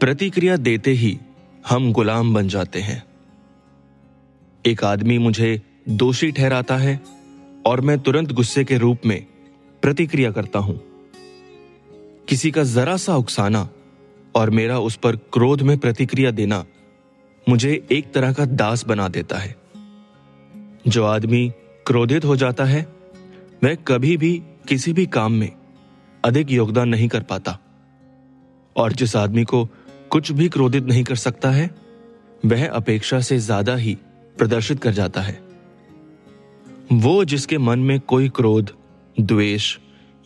प्रतिक्रिया देते ही हम गुलाम बन जाते हैं। एक आदमी मुझे दोषी ठहराता है और मैं तुरंत गुस्से के रूप में प्रतिक्रिया करता हूँ। किसी का जरा सा उकसाना और मेरा उस पर क्रोध में प्रतिक्रिया देना मुझे एक तरह का दास बना देता है। जो आदमी क्रोधित हो जाता है, वह कभी भी किसी भी काम में अधिक योगदान नहीं कर पाता। और जिस आदमी को कुछ भी क्रोधित नहीं कर सकता है, वह अपेक्षा से ज़्यादा ही प्रदर्शित कर जाता है। वो जिसके मन में कोई क्रोध, द्वेष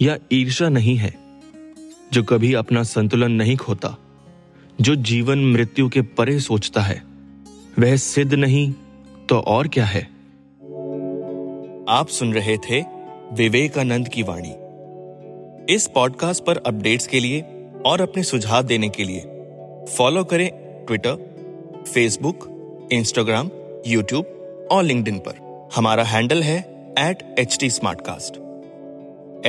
या ईर्षा नहीं है, जो कभी अपना संतुलन नहीं खोता, जो जीवन मृत्यु के परे सोचता है, वह सिद्ध नहीं तो और क्या है? आप सुन रहे थे विवेकानंद की वाणी। इस पॉडकास्ट पर अपडेट्स के लिए और अपने सुझाव देने के लिए फॉलो करें ट्विटर फेसबुक इंस्टाग्राम यूट्यूब और लिंक्डइन पर हमारा हैंडल है एट एच टी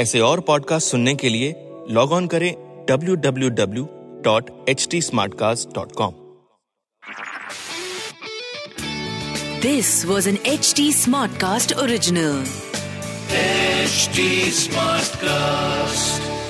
ऐसे और पॉडकास्ट सुनने के लिए लॉग ऑन करें www.htsmartcast.com This was an HD Smartcast original. HD Smartcast.